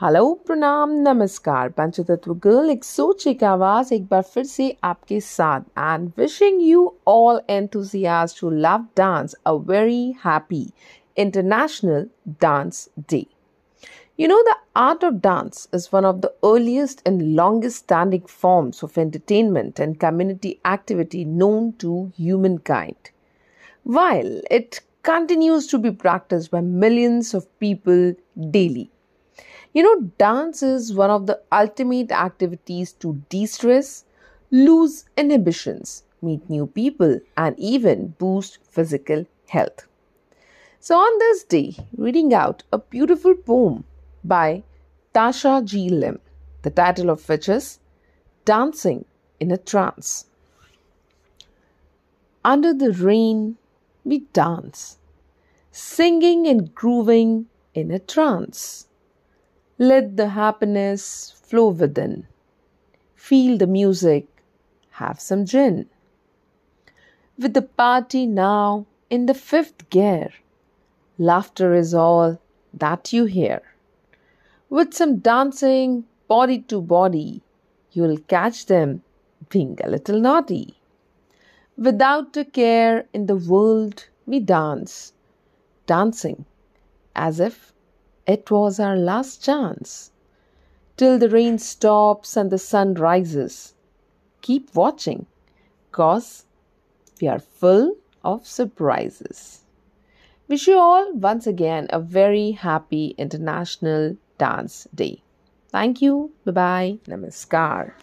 Hello प्रणाम नमस्कार पंचतत्व गर्ल एक सोच एक आवाज एक बार फिर से आपके साथ and wishing you all enthusiast to love dance a very happy international dance day You know, the art of dance is one of the earliest and longest standing forms of entertainment and community activity known to humankind. While it continues to be practiced by millions of people daily. You know, dance is one of the ultimate activities to de stress, lose inhibitions, meet new people, and even boost physical health. So, on this day, reading out a beautiful poem by Tasha G. Lim, the title of which is Dancing in a Trance. Under the rain, we dance, singing and grooving in a trance. Let the happiness flow within. Feel the music, have some gin. With the party now in the fifth gear, laughter is all that you hear. With some dancing body to body, you'll catch them being a little naughty. Without a care in the world, we dance, dancing as if it was our last chance. Till the rain stops and the sun rises. Keep watching, cause we are full of surprises. Wish you all once again a very happy International Dance Day. Thank you. Bye bye. Namaskar.